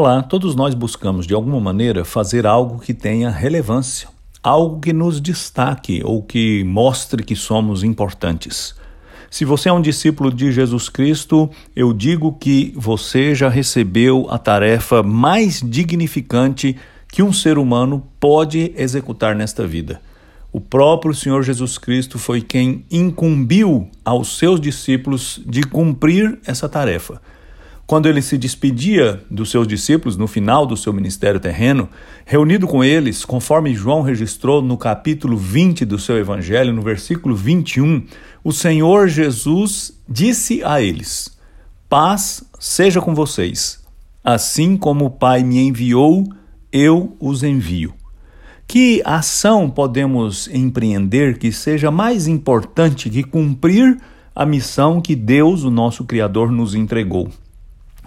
Olá, todos nós buscamos de alguma maneira fazer algo que tenha relevância, algo que nos destaque ou que mostre que somos importantes. Se você é um discípulo de Jesus Cristo, eu digo que você já recebeu a tarefa mais dignificante que um ser humano pode executar nesta vida. O próprio Senhor Jesus Cristo foi quem incumbiu aos seus discípulos de cumprir essa tarefa. Quando ele se despedia dos seus discípulos no final do seu ministério terreno, reunido com eles, conforme João registrou no capítulo 20 do seu evangelho, no versículo 21, o Senhor Jesus disse a eles: Paz seja com vocês. Assim como o Pai me enviou, eu os envio. Que ação podemos empreender que seja mais importante que cumprir a missão que Deus, o nosso Criador, nos entregou?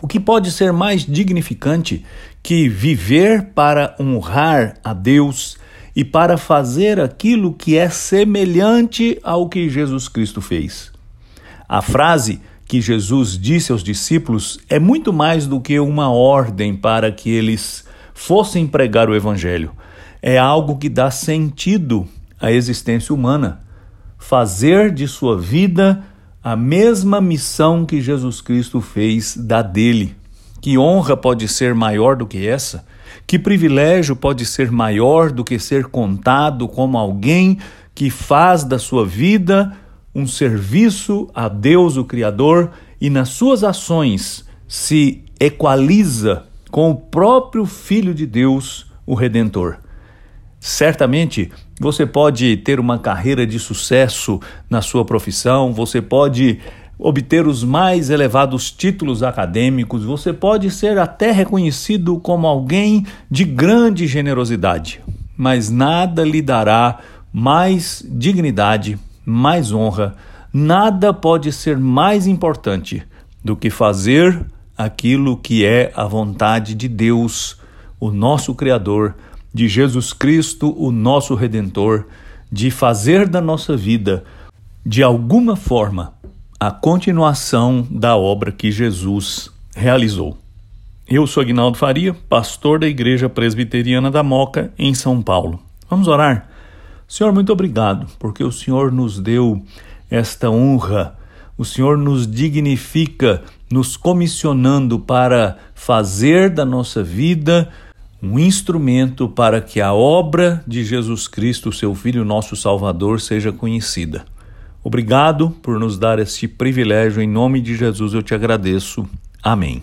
O que pode ser mais dignificante que viver para honrar a Deus e para fazer aquilo que é semelhante ao que Jesus Cristo fez? A frase que Jesus disse aos discípulos é muito mais do que uma ordem para que eles fossem pregar o Evangelho é algo que dá sentido à existência humana. Fazer de sua vida a mesma missão que Jesus Cristo fez da dele. Que honra pode ser maior do que essa? Que privilégio pode ser maior do que ser contado como alguém que faz da sua vida um serviço a Deus, o Criador, e nas suas ações se equaliza com o próprio Filho de Deus, o Redentor? Certamente você pode ter uma carreira de sucesso na sua profissão, você pode obter os mais elevados títulos acadêmicos, você pode ser até reconhecido como alguém de grande generosidade, mas nada lhe dará mais dignidade, mais honra, nada pode ser mais importante do que fazer aquilo que é a vontade de Deus, o nosso Criador de Jesus Cristo, o nosso Redentor, de fazer da nossa vida, de alguma forma, a continuação da obra que Jesus realizou. Eu sou Agnaldo Faria, pastor da Igreja Presbiteriana da Moca, em São Paulo. Vamos orar? Senhor, muito obrigado, porque o Senhor nos deu esta honra, o Senhor nos dignifica, nos comissionando para fazer da nossa vida um instrumento para que a obra de Jesus Cristo, seu Filho, nosso Salvador, seja conhecida. Obrigado por nos dar este privilégio. Em nome de Jesus eu te agradeço. Amém.